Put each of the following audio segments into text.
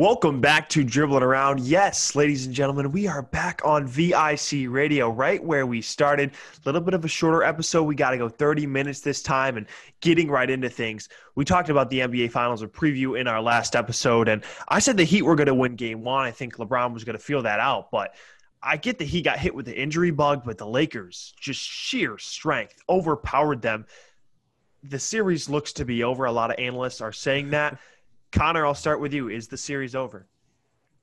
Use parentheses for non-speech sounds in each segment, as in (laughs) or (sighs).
Welcome back to Dribbling Around. Yes, ladies and gentlemen, we are back on VIC Radio, right where we started. A little bit of a shorter episode. We got to go 30 minutes this time and getting right into things. We talked about the NBA Finals, a preview in our last episode, and I said the Heat were going to win game one. I think LeBron was going to feel that out, but I get that he got hit with the injury bug, but the Lakers, just sheer strength, overpowered them. The series looks to be over. A lot of analysts are saying that. Connor, I'll start with you. Is the series over?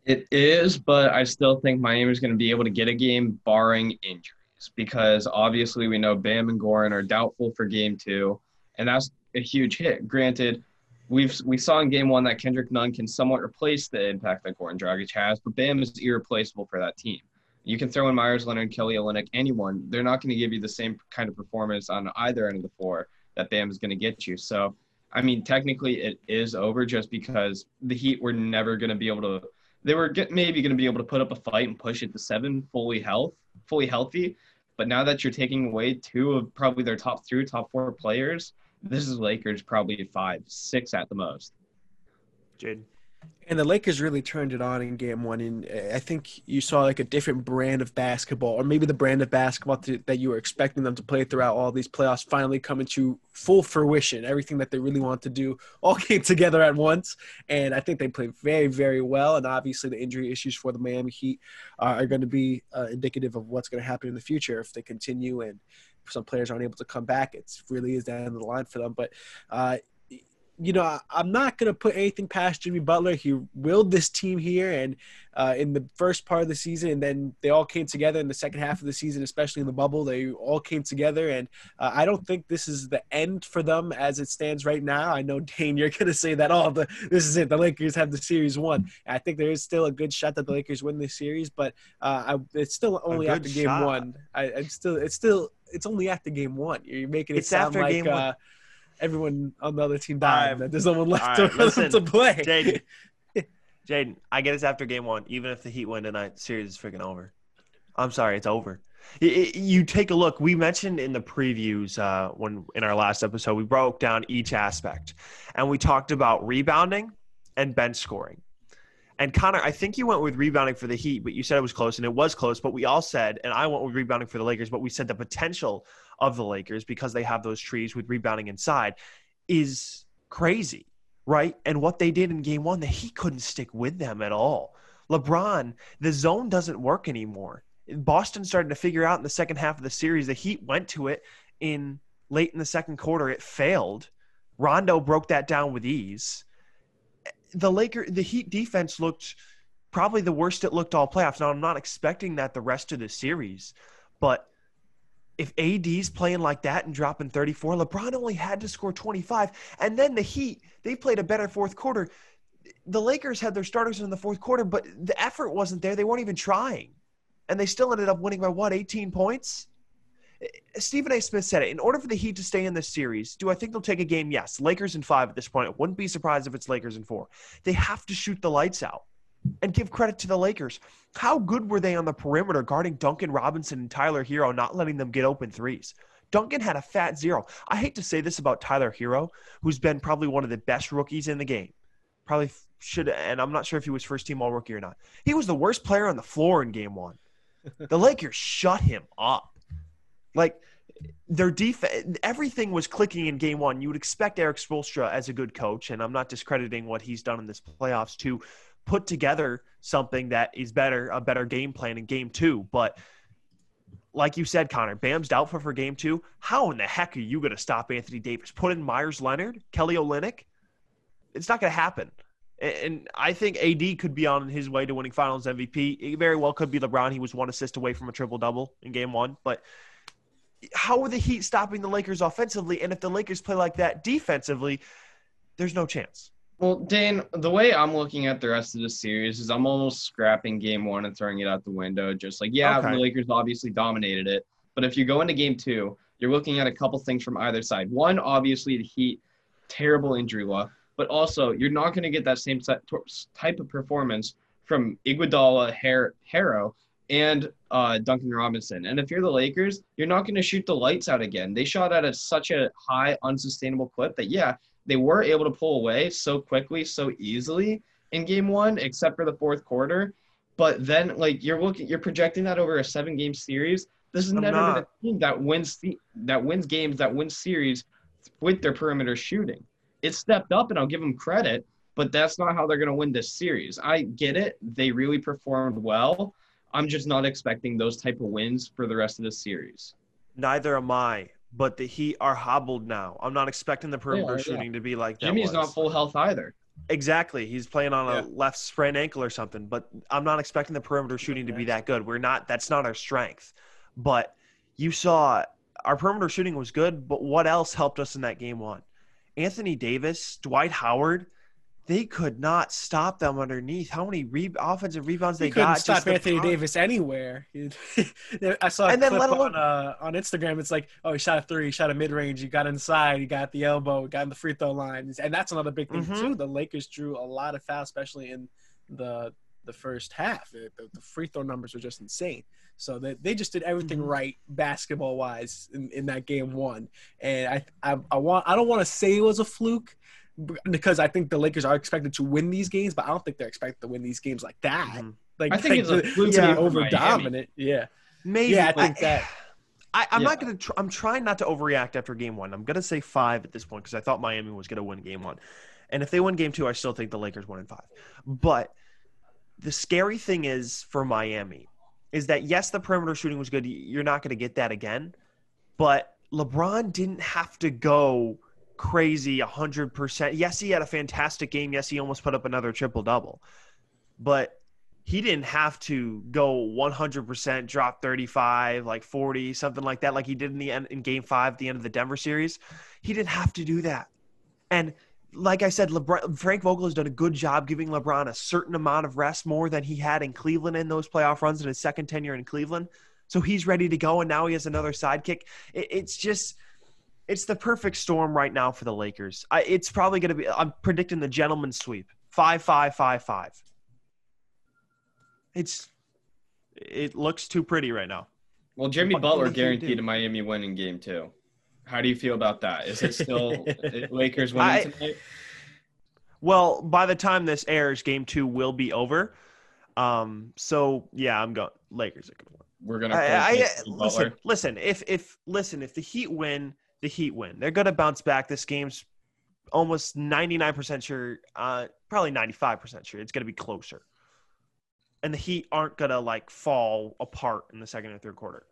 It is, but I still think Miami is going to be able to get a game barring injuries because obviously we know Bam and Goran are doubtful for game two, and that's a huge hit. Granted, we've we saw in game one that Kendrick Nunn can somewhat replace the impact that Goran Dragic has, but Bam is irreplaceable for that team. You can throw in Meyers, Leonard, Kelly Olynyk, anyone. They're not going to give you the same kind of performance on either end of the floor that Bam is going to get you. So I mean, technically it is over just because the Heat were never going to be able to. They were get, maybe going to be able to put up a fight and push it to seven, fully health, fully healthy. But now that you're taking away two of probably their top three, top four players, this is Lakers probably five, six at the most. Jade. And the Lakers really turned it on in game one. And uh, I think you saw like a different brand of basketball, or maybe the brand of basketball to, that you were expecting them to play throughout all these playoffs finally coming to full fruition. Everything that they really want to do all (laughs) came together at once. And I think they played very, very well. And obviously, the injury issues for the Miami Heat uh, are going to be uh, indicative of what's going to happen in the future if they continue and some players aren't able to come back. It really is of the line for them. But uh, you know, I, am not going to put anything past Jimmy Butler. He willed this team here, and uh, in the first part of the season, and then they all came together in the second half of the season, especially in the bubble. They all came together, and uh, I don't think this is the end for them as it stands right now. I know (laughs) Dane, you're going to say that all oh, the this is it. The Lakers have the series won. I think there is still a good shot that the Lakers win this series, but uh, I, it's still only after game shot. one. I, I'm still it's still it's only after game one. You're making it it's sound like uh, everyone on the other team died. that there's no one left right, (laughs) to, listen, to play. Jayden, (laughs) Jayden, I get it's after game one. Even if the Heat win tonight, series is freaking over. I'm sorry, it's over. It, it, you take a look. We mentioned in the previews uh, when in our last episode, we broke down each aspect, and we talked about rebounding and bench scoring. And Connor, I think you went with rebounding for the Heat, but you said it was close, and it was close. But we all said, and I went with rebounding for the Lakers, but we said the potential of the Lakers because they have those trees with rebounding inside is crazy, right? And what they did in game one, that he couldn't stick with them at all. LeBron, the zone doesn't work anymore. Boston started to figure out in the second half of the series. The Heat went to it in late in the second quarter. It failed. Rondo broke that down with ease. The Laker, the Heat defense looked probably the worst it looked all playoffs. Now I'm not expecting that the rest of the series, but if AD's playing like that and dropping 34, LeBron only had to score 25. And then the Heat, they played a better fourth quarter. The Lakers had their starters in the fourth quarter, but the effort wasn't there. They weren't even trying. And they still ended up winning by what, 18 points? Stephen A. Smith said it. In order for the Heat to stay in this series, do I think they'll take a game? Yes. Lakers in five at this point. I wouldn't be surprised if it's Lakers in four. They have to shoot the lights out and give credit to the Lakers. How good were they on the perimeter guarding Duncan Robinson and Tyler Herro, not letting them get open threes? Duncan had a fat zero. I hate to say this about Tyler Herro, who's been probably one of the best rookies in the game. Probably should, and I'm not sure if he was first team all rookie or not. He was the worst player on the floor in game one. the (laughs) Lakers shut him up. Like, their defense, everything was clicking in game one. You would expect Erik Spoelstra as a good coach, and I'm not discrediting what he's done in this playoffs to put together something that is better, a better game plan in game two. But like you said, Connor, Bam's doubtful for game two. How in the heck are you going to stop Anthony Davis? Put in Meyers Leonard, Kelly Olynyk? It's not going to happen. And I think AD could be on his way to winning finals MVP. It very well could be LeBron. He was one assist away from a triple double in game one. But how are the Heat stopping the Lakers offensively? And if the Lakers play like that defensively, there's no chance. Well, Dane, the way I'm looking at the rest of the series is I'm almost scrapping game one and throwing it out the window. Just like, yeah, okay. the Lakers obviously dominated it. But if you go into game two, you're looking at a couple things from either side. One, obviously, the Heat, terrible injury luck. But also, you're not going to get that same type of performance from Iguodala, Herro, and uh, Duncan Robinson. And if you're the Lakers, you're not going to shoot the lights out again. They shot at a, such a high, unsustainable clip that, yeah, they were able to pull away so quickly, so easily. in game one, except for the fourth quarter. But then, like you're looking, you're projecting that over a seven-game series. This is I'm never been not. a team that wins the, that wins games, that wins series with their perimeter shooting. It stepped up, and I'll give them credit. But that's not how they're going to win this series. I get it; they really performed well. I'm just not expecting those type of wins for the rest of the series. Neither am I. But the Heat are hobbled now. I'm not expecting the perimeter yeah. shooting to be like that. Jimmy's was. not full health either. Exactly. He's playing on a left sprained ankle or something, but I'm not expecting the perimeter shooting to be that good. We're not that's not our strength. But you saw our perimeter shooting was good, but what else helped us in that game one? Anthony Davis, Dwight Howard, they could not stop them underneath. How many re- offensive rebounds He they couldn't got? stop Anthony Davis anywhere. (laughs) I saw And then let alone- on uh, on Instagram. It's like, oh, he shot a three, he shot a mid range, he got inside, he got the elbow, got in the free throw line, and that's another big thing Mhm. too. The Lakers drew a lot of fouls, especially in the the first half. The, the- free throw numbers were just insane. So they, they just did everything Mhm. right basketball wise in, in that game one. And I, I I want I don't want to say it was a fluke because I think the Lakers are expected to win these games, but I don't think they're expected to win these games like that. Mhm. Like I think like it's a to- to be Yeah. over dominant. Yeah. Maybe. Yeah, I think that. I, I'm Yeah. not gonna. Tr- I'm trying not to overreact after game one. I'm gonna say five at this point because I thought Miami was gonna win game one, and if they win game two, I still think the Lakers win in five. But the scary thing is for Miami is that yes, the perimeter shooting was good. You're not gonna get that again, but LeBron didn't have to go crazy 100%. Yes, he had a fantastic game. Yes, he almost put up another triple double, but he didn't have to go 100% drop 35 like 40 something like that like he did in the end in game 5 at the end of the Denver series. He didn't have to do that. And like I said LeBron Frank Vogel has done a good job giving LeBron a certain amount of rest more than he had in Cleveland in those playoff runs in his second tenure in Cleveland. So he's ready to go and now he has another sidekick. It, it's just it's the perfect storm right now for the Lakers I, it's probably going to be I'm predicting the gentleman's sweep 5 5 5 5 it's it looks too pretty right now. Well, Jimmy What- Butler guaranteed a Miami win in game two. How do you feel about that? Is it still (laughs) Lakers winning I- tonight? Well, by the time this airs, game two will be over. Um, so yeah, I'm going. Lakers are going to win. We're gonna. I, I, listen, listen. If if listen, if the Heat win, the Heat win. They're going to bounce back. This game's almost 99% sure. Uh, probably 95% sure. It's going to be closer. And the Heat aren't going to like fall apart in the second or third quarter.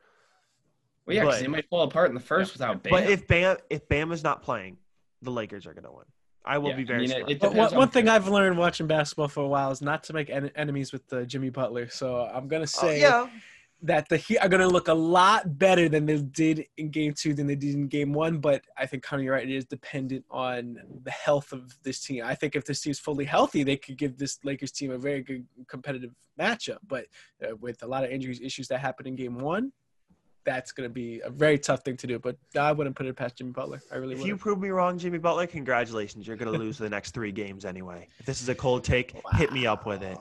Well, yeah, because they might fall apart in the first without Bam. But if Bam if Bam is not playing, the Lakers are going to win. I will Yeah, be I very mean, it- it But one, one on- thing I've learned watching basketball for a while is not to make en- enemies with uh, Jimmy Butler. So I'm gonna Oh, say yeah, that the Heat are gonna look a lot better than they did in Game Two than they did in Game One. But I think Connie, you're right. It is dependent on the health of this team. I think if this team's fully healthy, they could give this Lakers team a very good competitive matchup. But uh, with a lot of injuries issues that happened in Game One, that's gonna be a very tough thing to do. But I wouldn't put it past Jimmy Butler. I really if would. you prove me wrong, Jimmy Butler, congratulations. You're going to lose the next three games anyway. If this is a cold take, (laughs) hit me up with it.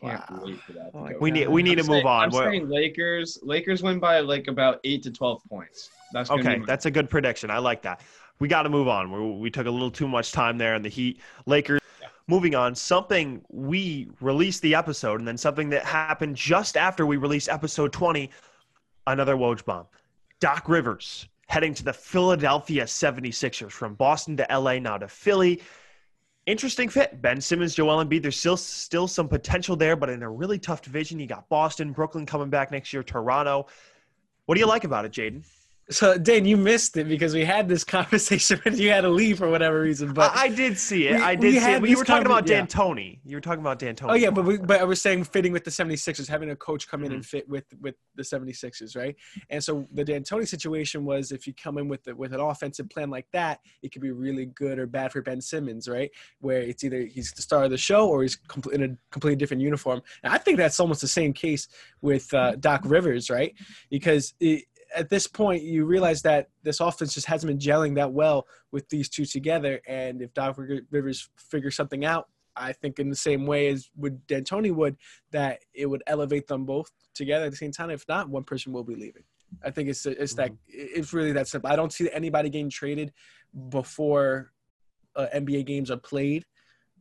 Can't Wow. wait for that. to Oh go We down. need we need to I'm move saying- on. I'm We're- saying Lakers. Lakers win by like about eight to twelve points. That's Okay, that's a good prediction. I like that. We got to move on. We, we took a little too much time there in the Heat. Lakers. Moving on, something we released the episode, and then something that happened just after we released episode 20, another Woj bomb. Doc Rivers heading to the Philadelphia 76ers from Boston to LA, now to Philly. Interesting fit. Ben Simmons, Joel Embiid. There's still still some potential there, but in a really tough division, you got Boston, Brooklyn coming back next year, Toronto. What do you like about it, Jayden? So, Dan, you missed it because we had this (laughs) conversation when you had to leave for whatever reason. But I, I did see it. we- I did see it. You were talking about yeah. D'Antoni. You were talking about D'Antoni. oh yeah, but we, but I was saying fitting with the 76ers, having a coach come in Mm-hmm. and fit with with the 76ers, right? And so the D'Antoni situation was if you come in with the, with an offensive plan like that, it could be really good or bad for Ben Simmons, right? Where it's either he's the star of the show or he's compl- in a completely different uniform. And I think that's almost the same case with uh, Doc Rivers, right? Because it, at this point you realize that this offense just hasn't been gelling that well with these two together. And if Doc Rivers figures something out, I think in the same way as would D'Antoni would, that it would elevate them both together at the same time. If not, one person will be leaving. I think it's it's that it's really that simple. I don't see anybody getting traded before uh, NBA games are played.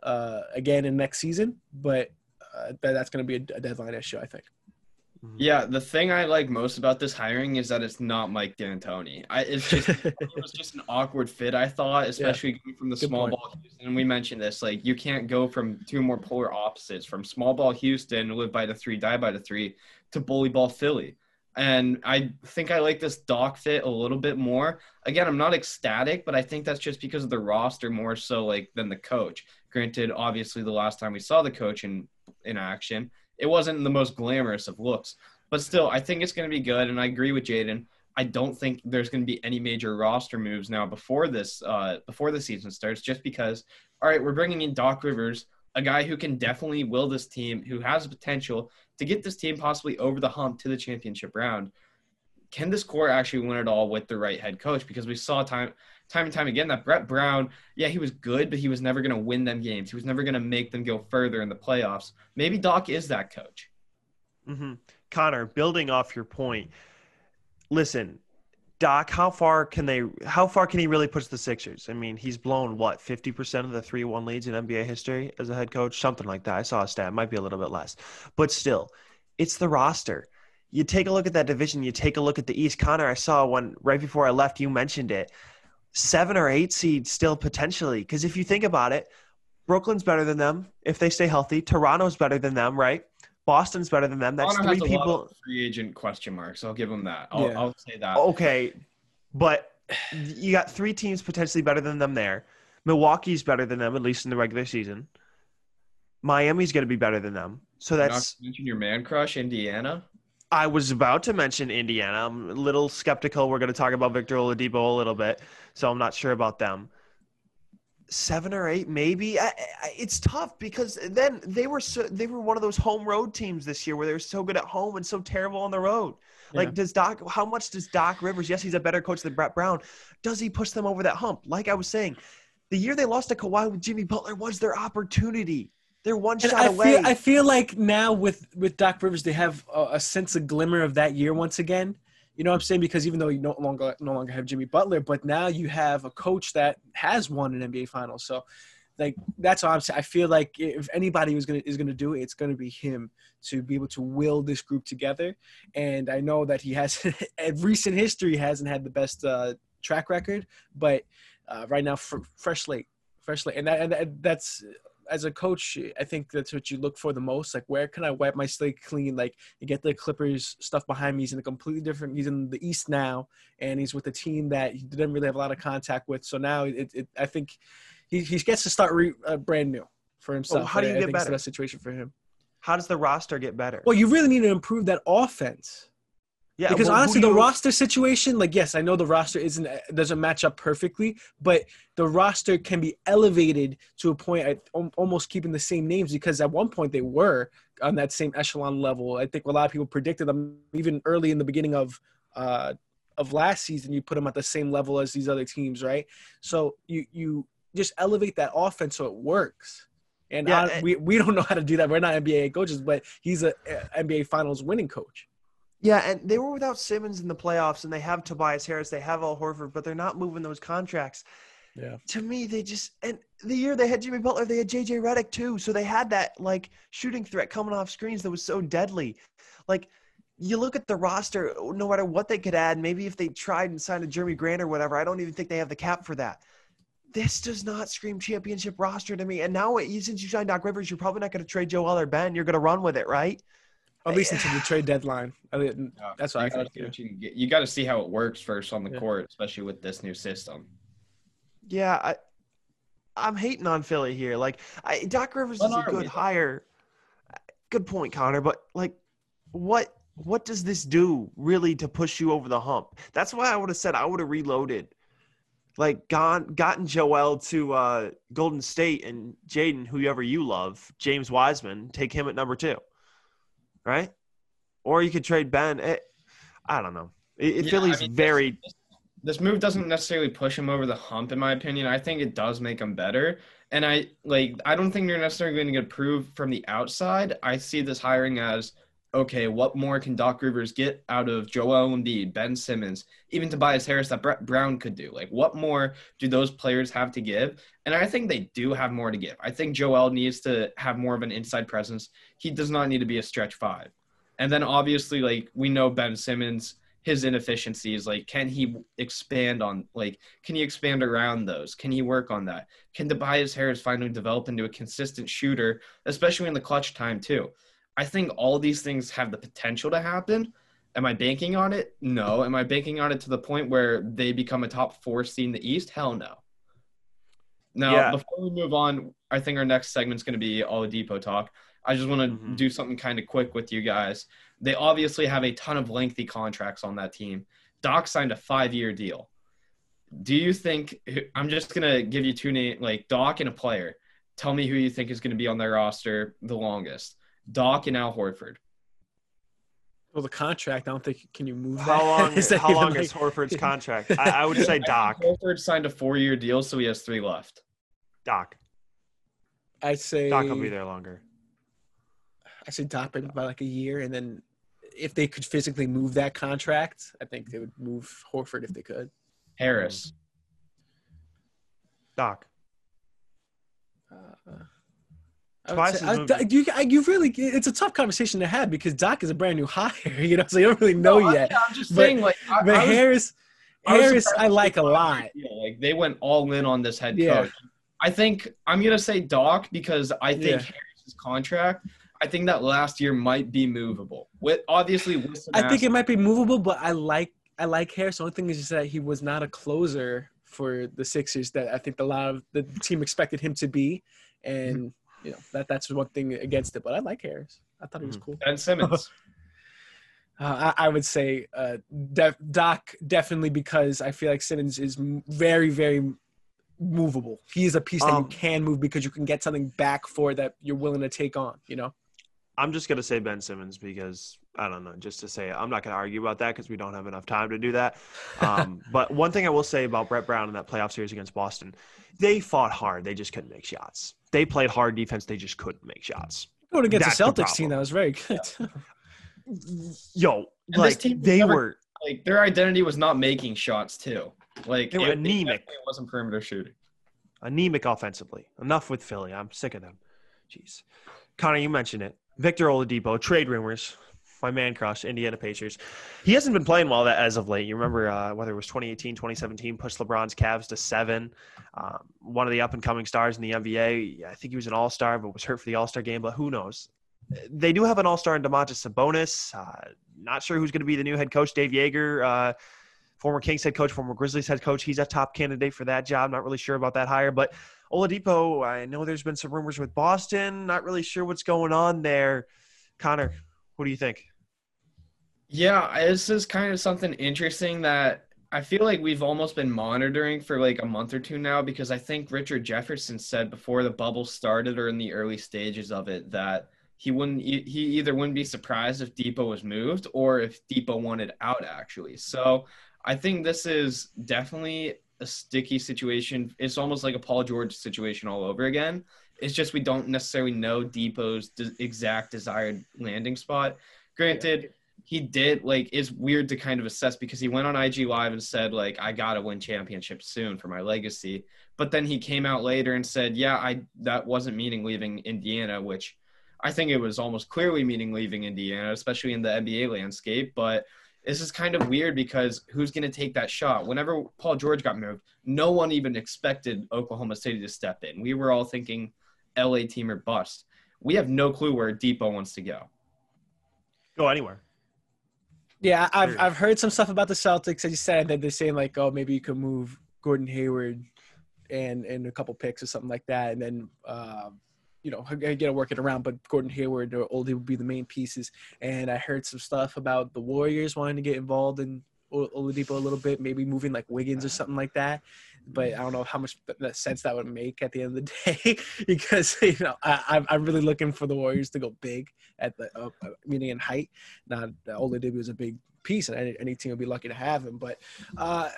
uh, again in next season, but uh, that, that's going to be a deadline issue, I think. Yeah, the thing I like most about this hiring is that it's not Mike D'Antoni. I it's just (laughs) it was just an awkward fit. I thought, especially coming from the Good small point. ball Houston. And we mentioned this, like you can't go from two more polar opposites from small ball Houston, live by the three, die by the three, to bully ball Philly. And I think I like this Doc fit a little bit more. Again, I'm not ecstatic, but I think that's just because of the roster more so like than the coach. Granted, obviously the last time we saw the coach in in action, it wasn't the most glamorous of looks. But still, I think it's going to be good. And I agree with Jaden. I don't think there's going to be any major roster moves now before this uh, before the season starts, just because. All right, we're bringing in Doc Rivers, a guy who can definitely will this team, who has potential to get this team possibly over the hump to the championship round. Can this core actually win it all with the right head coach? Because we saw time time and time again that Brett Brown, yeah, he was good, but he was never going to win them games. He was never going to make them go further in the playoffs. Maybe Doc is that coach. hmm Connor, building off your point, listen, Doc, how far can they? How far can he really push the Sixers? I mean, he's blown what fifty percent of the three-one leads in NBA history as a head coach, something like that. I saw a stat, might be a little bit less, but still, it's the roster. You take a look at that division. You take a look at the East. Connor, I saw one right before I left. You mentioned it, seven or eight seed still potentially. Because if you think about it, Brooklyn's better than them if they stay healthy. Toronto's better than them, right? Boston's better than them. That's Connor three has a lot people. of free agent question marks. I'll give them that. I'll, Yeah. I'll say that. Okay, but you got three teams potentially better than them there. Milwaukee's better than them, at least in the regular season. Miami's going to be better than them. So Not that's. to mention your man crush, Indiana. I was about to mention Indiana. I'm a little skeptical. We're going to talk about Victor Oladipo a little bit, so I'm not sure about them. Seven or eight, maybe. I, I, it's tough because then they were so, they were one of those home road teams this year where they were so good at home and so terrible on the road. Like, Yeah. does Doc? How much does Doc Rivers? Yes, he's a better coach than Brett Brown. Does he push them over that hump? Like I was saying, the year they lost to Kawhi with Jimmy Butler was their opportunity. They're one And shot I away. feel I feel like now with with Doc Rivers, they have a, a sense of glimmer of that year once again. You know what I'm saying? Because even though you no longer no longer have Jimmy Butler, but now you have a coach that has won an NBA Finals. So, like that's what I'm saying. I feel like if anybody was gonna is gonna do it, it's gonna be him to be able to will this group together. And I know that he has (laughs) in recent history hasn't had the best uh, track record, but uh, right now fr- fresh slate, fresh slate, and that and that, that's as a coach, I think that's what you look for the most. Like, where can I wipe my slate clean? Like, you get the Clippers stuff behind me. He's in a completely different. He's in the East now, and he's with a team that he didn't really have a lot of contact with. So now, it, it I think he, he gets to start re, uh, brand new for himself. Oh, how do you I, I get think it's the better? best situation for him. How does the roster get better? Well, you really need to improve that offense. Yeah, because well, honestly, the you- roster situation, like yes, I know the roster isn't doesn't match up perfectly, but the roster can be elevated to a point at almost keeping the same names because at one point they were on that same echelon level. I think a lot of people predicted them even early in the beginning of uh, of last season. You put them at the same level as these other teams, right? So you you just elevate that offense so it works. And Yeah, I- and- we, we don't know how to do that. We're not NBA coaches, but he's a, a NBA Finals winning coach. Yeah, and they were without Simmons in the playoffs, and they have Tobias Harris, they have Al Horford, but they're not moving those contracts. Yeah. To me, they just and the year they had Jimmy Butler, they had JJ Redick too, so they had that like shooting threat coming off screens that was so deadly. Like you look at the roster, no matter what they could add, maybe if they tried and signed a Jerami Grant or whatever, I don't even think they have the cap for that. This does not scream championship roster to me. And now, since you signed Doc Rivers, you're probably not going to trade Joel or Ben. You're going to run with it, right? At least until the trade deadline. I mean, Yeah. That's what I you gotta think. see yeah. what you get. You got to see how it works first on the Yeah. court, especially with this new system. Yeah, I, I'm hating on Philly here. Like, I, Doc Rivers When is a are we, good hire. Good point, Connor. But like, what what does this do really to push you over the hump? That's why I would have said I would have reloaded, like gone gotten Joel to uh, Golden State and Jayden, whoever you love, James Wiseman, take him at number two, right? Or you could trade Ben. It, I don't know. It, Yeah, Philly's I mean, very This move doesn't necessarily push him over the hump, in my opinion. I think it does make him better. And I like I don't think they're necessarily going to get approved from the outside. I see this hiring as okay, what more can Doc Rivers get out of Joel Embiid, Ben Simmons, even Tobias Harris that Brett Brown could do? Like, what more do those players have to give? And I think they do have more to give. I think Joel needs to have more of an inside presence. He does not need to be a stretch five. And then obviously, like we know Ben Simmons, his inefficiencies. Like, can he expand on? Like, can he expand around those? Can he work on that? Can Tobias Harris finally develop into a consistent shooter, especially in the clutch time too? I think all these things have the potential to happen. Am I banking on it? No. Am I banking on it to the point where they become a top four seed in the East? Hell no. Now, Yeah. before we move on, I think our next segment is going to be all Dipo talk. I just want to Mhm. do something kind of quick with you guys. They obviously have a ton of lengthy contracts on that team. Doc signed a five-year deal. Do you think? I'm just gonna give you two names, like Doc and a player. Tell me who you think is going to be on their roster the longest. Doc and Al Horford. Well, the contract, I don't think can you move. How long? (laughs) Is that how long like- is Horford's contract? (laughs) I, I would say Doc. Horford signed a four-year deal, so he has three left. Doc. I'd say Doc will be there longer. I say Doc maybe by like a year, and then if they could physically move that contract, I think they would move Horford if they could. Harris. Doc. Uh, I would Oh, Twice say- as uh, I- you, I- you really, it's a tough conversation to have because Doc is a brand new (laughs) hire, you know, so you don't really know No, yet. I'm just But- saying, like, I, But I was- Harris, I Harris, I like a lot. Like they went all in on this head Yeah. coach. I think I'm gonna say Doc because I think Yeah. Harris's contract. I think that last year might be movable. With obviously, with some I think it might be movable, but I like I like Harris. The only thing is just that he was not a closer for the Sixers that I think a lot of the team expected him to be, and you know that that's one thing against it. But I like Harris. I thought he was Mhm. cool. Ben Simmons. (laughs) Uh, I, I would say uh, Def- Doc definitely because I feel like Simmons is very very movable. He is a piece that Um, you can move because you can get something back for that you're willing to take on. You know. I'm just gonna say Ben Simmons because I don't know, just to say. I'm not gonna argue about that because we don't have enough time to do that. Um, (laughs) but one thing I will say about Brett Brown in that playoff series against Boston, they fought hard. They just couldn't make shots. They played hard defense. They just couldn't make shots. Going against That's the the Celtics team, that was very good. Yo, And this like team they never- were like their identity was not making shots too. Like They were it- anemic. It wasn't perimeter shooting. anemic offensively. Enough with Philly. I'm sick of them. Jeez. Connor, you mentioned it. Victor Oladipo, trade rumors. My man crush, Indiana Pacers. He hasn't been playing well that as of late. You remember uh, whether it was 2018, 2017, pushed LeBron's Cavs to seven. Um, one of the up and coming stars in the NBA. I think he was an all star, but was hurt for the all star game. But who knows? They do have an all star in Domantas Sabonis. Uh, not sure who's going to be the new head coach, Dave Joerger. Uh, former Kings head coach, former Grizzlies head coach. He's a top candidate for that job. Not really sure about that hire, but Oladipo, I know there's been some rumors with Boston. Not really sure what's going on there. Connor, what do you think? Yeah, this is kind of something interesting that I feel like we've almost been monitoring for like a month or two now because I think Richard Jefferson said before the bubble started or in the early stages of it that he wouldn't he either wouldn't be surprised if Dipo was moved or if Dipo wanted out actually. So I think this is definitely a sticky situation. It's almost like a Paul George situation all over again. It's just we don't necessarily know Dipo's de- exact desired landing spot. Granted, he did like it's weird to kind of assess because he went on IG live and said like I got to win championships soon for my legacy. But then he came out later and said, "Yeah, I that wasn't meaning leaving Indiana, which I think it was almost clearly meaning leaving Indiana, especially in the NBA landscape, but this is kind of weird because who's going to take that shot? Whenever Paul George got moved, no one even expected Oklahoma City to step in. We were all thinking LA team or bust. We have no clue where Dipo wants to go. Go anywhere. Yeah, I've I've heard some stuff about the Celtics. As you said, that they're saying like, oh, maybe you could move Gordon Hayward and and a couple picks or something like that, and then um, you know get to work it around. But Gordon Hayward or Oldie would be the main pieces. And I heard some stuff about the Warriors wanting to get involved in Oladipo a little bit, maybe moving like Wiggins or something like that. But I don't know how much sense that would make at the end of the (laughs) day, because you know I, I'm I'm really looking for the Warriors to go big at the uh, uh, meaning in height. Not that Oladipo is a big piece, and any, any team would be lucky to have him. But uh,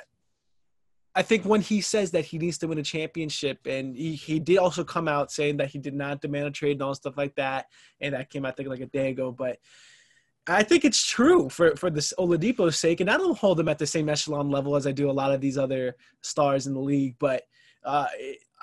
I think when he says that he needs to win a championship, and he, he did also come out saying that he did not demand a trade and all stuff like that, and that came out I think like a day ago. But I think it's true for for this Oladipo's sake, and I don't hold him at the same echelon level as I do a lot of these other stars in the league. But uh,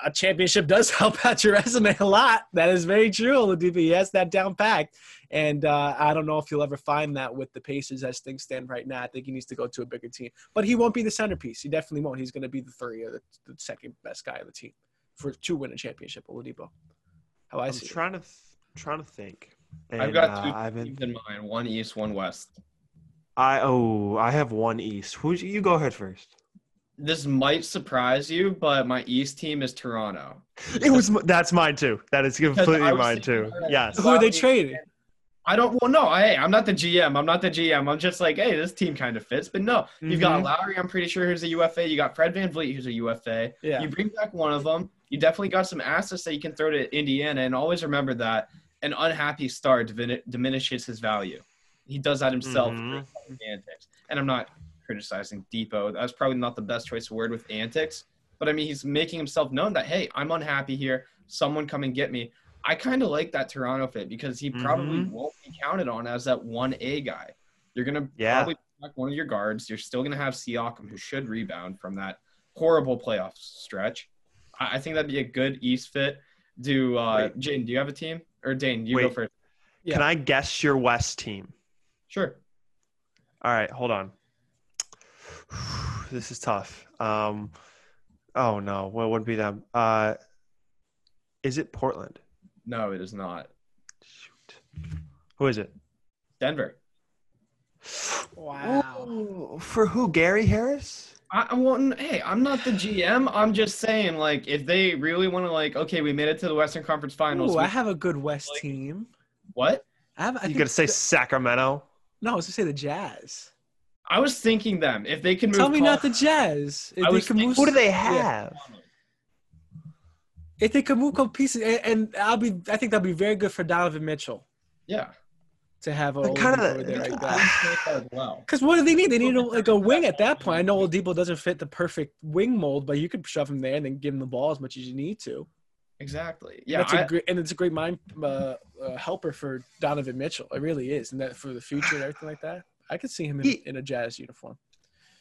a championship does (laughs) help out your resume a lot. That is very true. Oladipo, he has that down packed, and uh, I don't know if you'll ever find that with the Pacers as things stand right now. I think he needs to go to a bigger team, but he won't be the centerpiece. He definitely won't. He's going to be the three or the, the, second best guy on the team for to win a championship. Oladipo, how I I'm see. it. trying to th- trying to think. I've And, got uh, two I've been, teams in mind: one East, one West. I oh I have one East. Who you go ahead first? This might surprise you, but my East team is Toronto. It was that's mine too. That is completely mine too. all right, Yes. Who are they trading? I don't. Well, no. Hey, I'm not the GM. I'm not the GM. I'm just like, hey, this team kind of fits. But no, you've got Mhm. Lowry. I'm pretty sure who's a UFA. You got Fred VanVleet, who's a UFA. Yeah. You bring back one of them. You definitely got some assets that you can throw to Indiana, and always remember that an unhappy star divin- diminishes his value. He does that himself Mhm. with antics. And I'm not criticizing Dipo. That's probably not the best choice of word with antics. But I mean, he's making himself known that hey, I'm unhappy here. Someone come and get me. I kind of like that Toronto fit because he probably Mhm. won't be counted on as that one A guy. You're gonna Yeah. probably one of your guards. You're still gonna have Siakam, who should rebound from that horrible playoff stretch. I, I think that'd be a good East fit. Do uh, Wait. Jane? Do you have a team? Or Dane, you go first. Yeah. Can I guess your West team? Sure. All right, hold on. (sighs) This is tough. Um, oh no, what would be them? Uh, is it Portland? No, it is not. Shoot. Who is it? Denver. Wow. Ooh, for who? Gary Harris? I, I want. Hey, I'm not the GM. I'm just saying, like, if they really want to, like, okay, we made it to the Western Conference Finals. Ooh, we- I have a good West Like- team. what? I have. I You think gotta say the- Sacramento? no. I was gonna say the Jazz. I was thinking them. If they can move. Tell me Paul- not the Jazz. If I they was can thinking- move, Who do they yeah. have? If they can move a pieces, and, and I'll be. I think that'll be very good for Donovan Mitchell Yeah. To have a kinda Oladipo over there like that. (sighs) (sighs) Because what do they need? They need a, like a wing at that point. I know (laughs) Oladipo doesn't fit the perfect wing mold, but you could shove him there and then give him the ball as much as you need to. Exactly. Yeah. that's I- a great and it's a great mind uh, uh, helper for Donovan Mitchell. It really is, and that for the future and everything like that. I could see him in, He- in a Jazz uniform.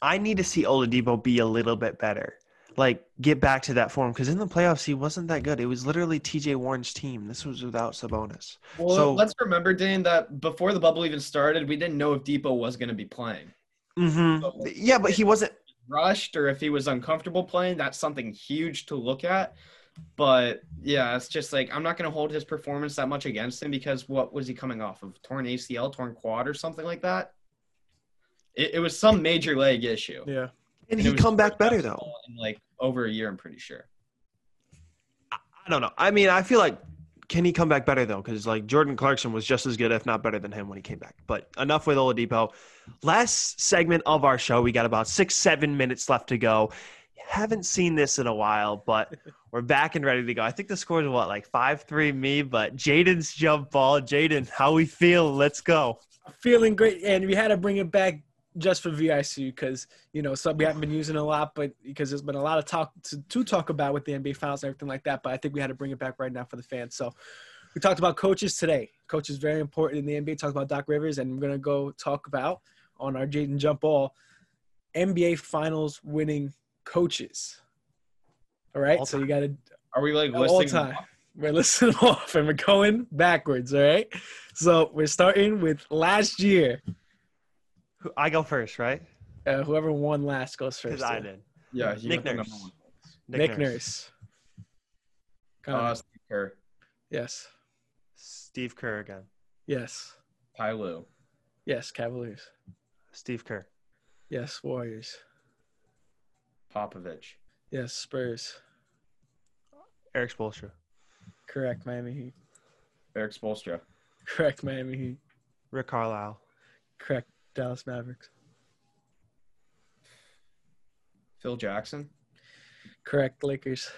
I need to see Oladipo be a little bit better. Like get back to that form because in the playoffs he wasn't that good. It was literally T.J. Warren's team. This was without Sabonis. well, so- let's remember, Dane, that before the bubble even started, we didn't know if Dipo was going to be playing. Mm-hmm. Yeah, but he wasn't. rushed or if he was uncomfortable playing, that's something huge to look at. But yeah, it's just like I'm not going to hold his performance that much against him because what was he coming off of? Torn ACL, torn quad, or something like that. It, it was some major leg issue. Yeah, And it he was come back better though. In like over a year, I'm pretty sure. I don't know. I mean, I feel like can he come back better though? Because like Jordan Clarkson was just as good, if not better than him when he came back. But enough with Oladipo. Last segment of our show. We got about six, seven minutes left to go. Haven't seen this in a while, but (laughs) we're back and ready to go. I think the score is what, like five three me, but Jayden's jump ball. Jayden, how we feel? Let's go. feeling great, and we had to bring it back just for VIC because you know something we haven't been using a lot, but because there's been a lot of talk to, to talk about with the NBA Finals and everything like that. But I think we had to bring it back right now for the fans. So we talked about coaches today. Coach is very important in the NBA. Talked about Doc Rivers, and we're gonna go talk about on our Jayden Jump Ball NBA Finals winning coaches. All right, All so you got to Are we like all listing? time. We're listening (laughs) off and we're going backwards. All right. So we're starting with last year. Who- I go first, right? Uh, whoever won last goes first. Because I yeah. did. Yeah, you Nick got the Nurse. number one. Nick, Nurse. Connor. Uh, Steve Kerr, yes. Steve Kerr again. Yes. Ty Lue, Yes. Cavaliers. Steve Kerr. Yes. Warriors. Popovich, Yes. Spurs. Erik Spoelstra. Correct. Miami Heat. Erik Spoelstra, Correct. Miami Heat. Rick Carlisle. Correct. Dallas Mavericks. Phil Jackson, Correct. Lakers.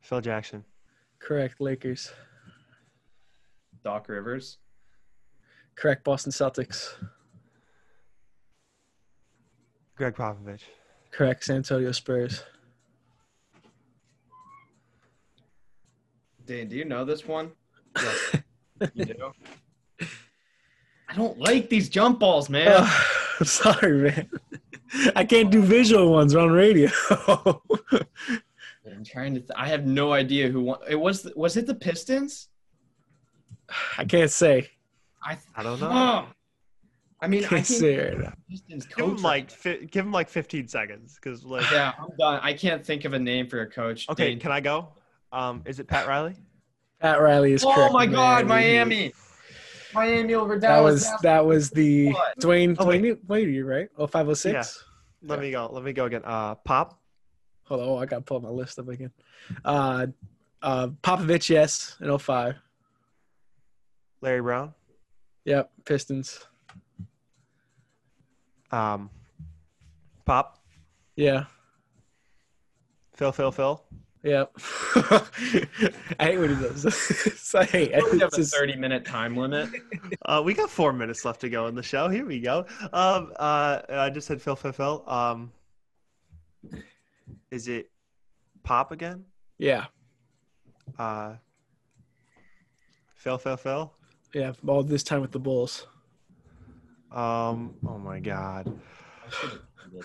Phil Jackson. Correct. Lakers. Doc Rivers, Correct. Boston Celtics. Gregg Popovich. Correct. San Antonio Spurs. Dane, do you know this one? (laughs) Yes. You do? I don't like these jump balls, man. Uh, (laughs) I'm sorry, man. I can't do visual ones on radio. I'm trying to. Th- I have no idea who won. It was. Was it the Pistons? I can't say. I. I don't know. Oh. I mean, I Can't think say right now. Pistons Give him coach. like fi- give him like 15 seconds, because like. yeah, I'm done. I can't think of a name for a coach. Okay, Dane- can I go? Um, is it Pat Riley? Pat Riley is Oh correct. my God, Miami. Miami! Miami over That was that was the What? Dwayne Oh, wait. Dwayne wait you right? Oh five oh six. Let me go. Let me go again. Uh, Pop. Hold on, oh, I gotta pull my list up again. Uh uh Popovich, yes, in 05. Larry Brown. Yep, Pistons. Um, Pop. Yeah. Phil. Phil. Phil. Yep. (laughs) I hate when he does this. I hate it. We have It's a 30 minute time limit. (laughs) Uh, we got four minutes left to go in the show. Here we go. Um, uh, I just said Phil. Phil. Phil. Um, is it Pop again? yeah. Uh, Phil. Phil. Phil. Yeah. All this time with the Bulls. Um. Oh my God. You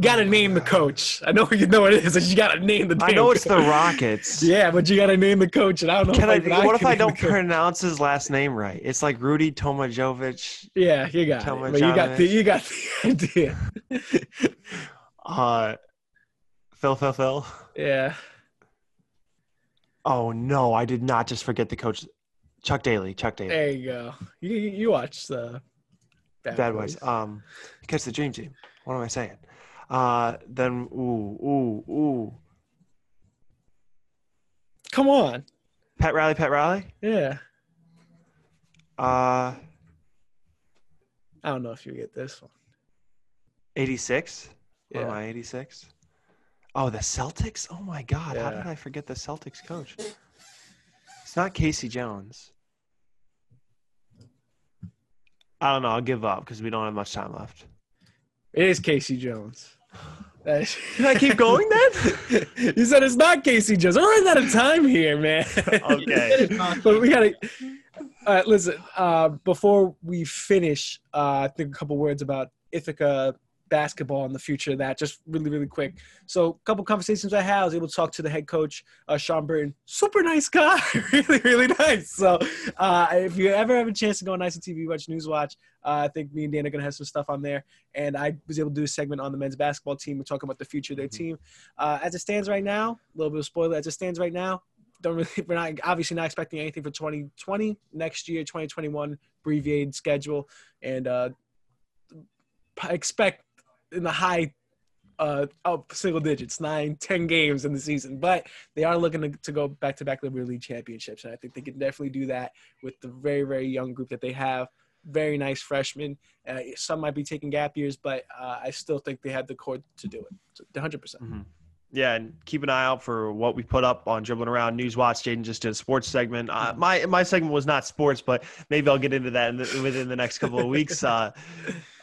gotta name the coach. I know you know what it is, you gotta name the I know it's the. Rockets. (laughs) Yeah, but you gotta name the coach, and I don't know. Can I? if even What if can I don't pronounce his last name right? It's like Rudy Tomjanovich. Yeah, you got it. But you got the you got the (laughs) idea. (laughs) Uh, Phil. Phil. Phil. yeah. Oh no! I did not just forget the coach. Chuck Daly. Chuck Daly. There you go. You you, you watch the Bad Boys. Um, catch the dream team. What am I saying? Uh, then ooh ooh ooh. Come on. Pat Riley, Pat Riley. Yeah. Uh, I don't know if you get this one. eighty six. What am I? Eighty six. Oh, the Celtics. Oh my God! How did I forget the Celtics coach? It's not K.C. Jones. I don't know. I'll give up because we don't have much time left. It is K.C. Jones. That- Can I keep going then? (laughs) you said it's not K.C. Jones. We're running out of time here, man. Okay. (laughs) but we gotta. All right, listen. Uh, before we finish, uh, I think a couple words about Ithaca basketball in the future of that. Just really, really quick. So, a couple conversations I had. I was able to talk to the head coach, uh, Sean Burton. Super nice guy, (laughs) really, really nice. So, uh, if you ever have a chance to go on ICTV, watch News Watch. Uh, I think me and Dan are gonna have some stuff on there, and I was able to do a segment on the men's basketball team. We're talking about the future of their team. Uh, as it stands right now, a little bit of spoiler. As it stands right now, don't really (laughs) we're not obviously not expecting anything for 2020 next year 2021 abbreviated schedule and uh expect in the high uh single digits nine ten games in the season but they are looking to, to go back to back liberty league championships and i think they can definitely do that with the very very young group that they have. Very nice freshmen. Uh, some might be taking gap years but uh, i still think they have the core to do it. So 100% Mhm. Yeah, and keep an eye out for what we put up on dribbling around News Watch. Jayden just did a sports segment. Uh, my my segment was not sports, but maybe I'll get into that in the, within the next couple of weeks. (laughs) Uh,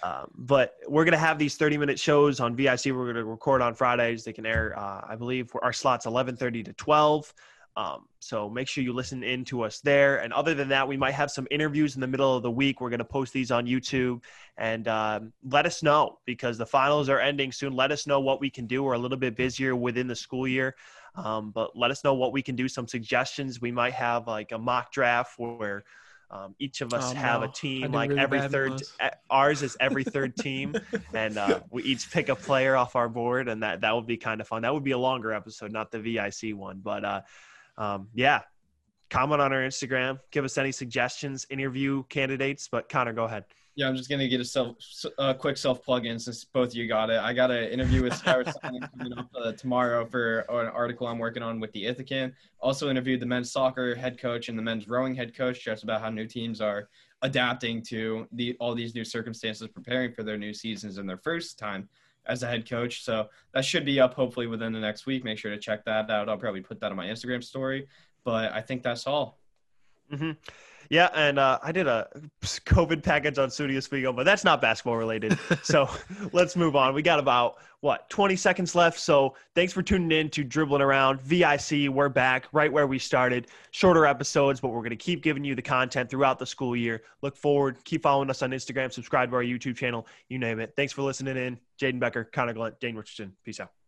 uh, but we're gonna have these thirty minute shows on VIC. We're gonna record on Fridays. They can air, uh, I believe, our slots eleven thirty to twelve. Um, so make sure you listen in to us there. And other than that, we might have some interviews in the middle of the week. We're going to post these on YouTube and um, let us know because the finals are ending soon. Let us know what we can do. We're a little bit busier within the school year, um, but let us know what we can do. Some suggestions. We might have like a mock draft where um, each of us Oh, have no. a team, like really every third. uh, Ours is every third team, (laughs) and uh, we each pick a player off our board, and that that would be kind of fun. That would be a longer episode, not the VIC one, but uh, um, yeah. Comment on our Instagram. Give us any suggestions, interview candidates. But Connor, go ahead. Yeah, I'm just gonna get a self, a quick self plug in since both of you got it. I got an interview with Skylar (laughs) coming up uh, tomorrow for an article I'm working on with the Ithacan. Also interviewed the men's soccer head coach and the men's rowing head coach, just about how new teams are adapting to the all these new circumstances, preparing for their new seasons and their first time as a head coach. So that should be up hopefully within the next week. Make sure to check that out. I'll probably put that on my Instagram story. But I think that's all. Mm-hmm. Yeah, and uh, I did a COVID package on Studio Spiegel, but that's not basketball related. (laughs) so let's move on. We got about what 20 seconds left. So thanks for tuning in to Dribbling Around VIC. We're back right where we started. Shorter episodes, but we're going to keep giving you the content throughout the school year. Look forward. Keep following us on Instagram. Subscribe to our YouTube channel. You name it. Thanks for listening in. Jayden Becker, Connor Glunt, Dane Richardson. Peace out.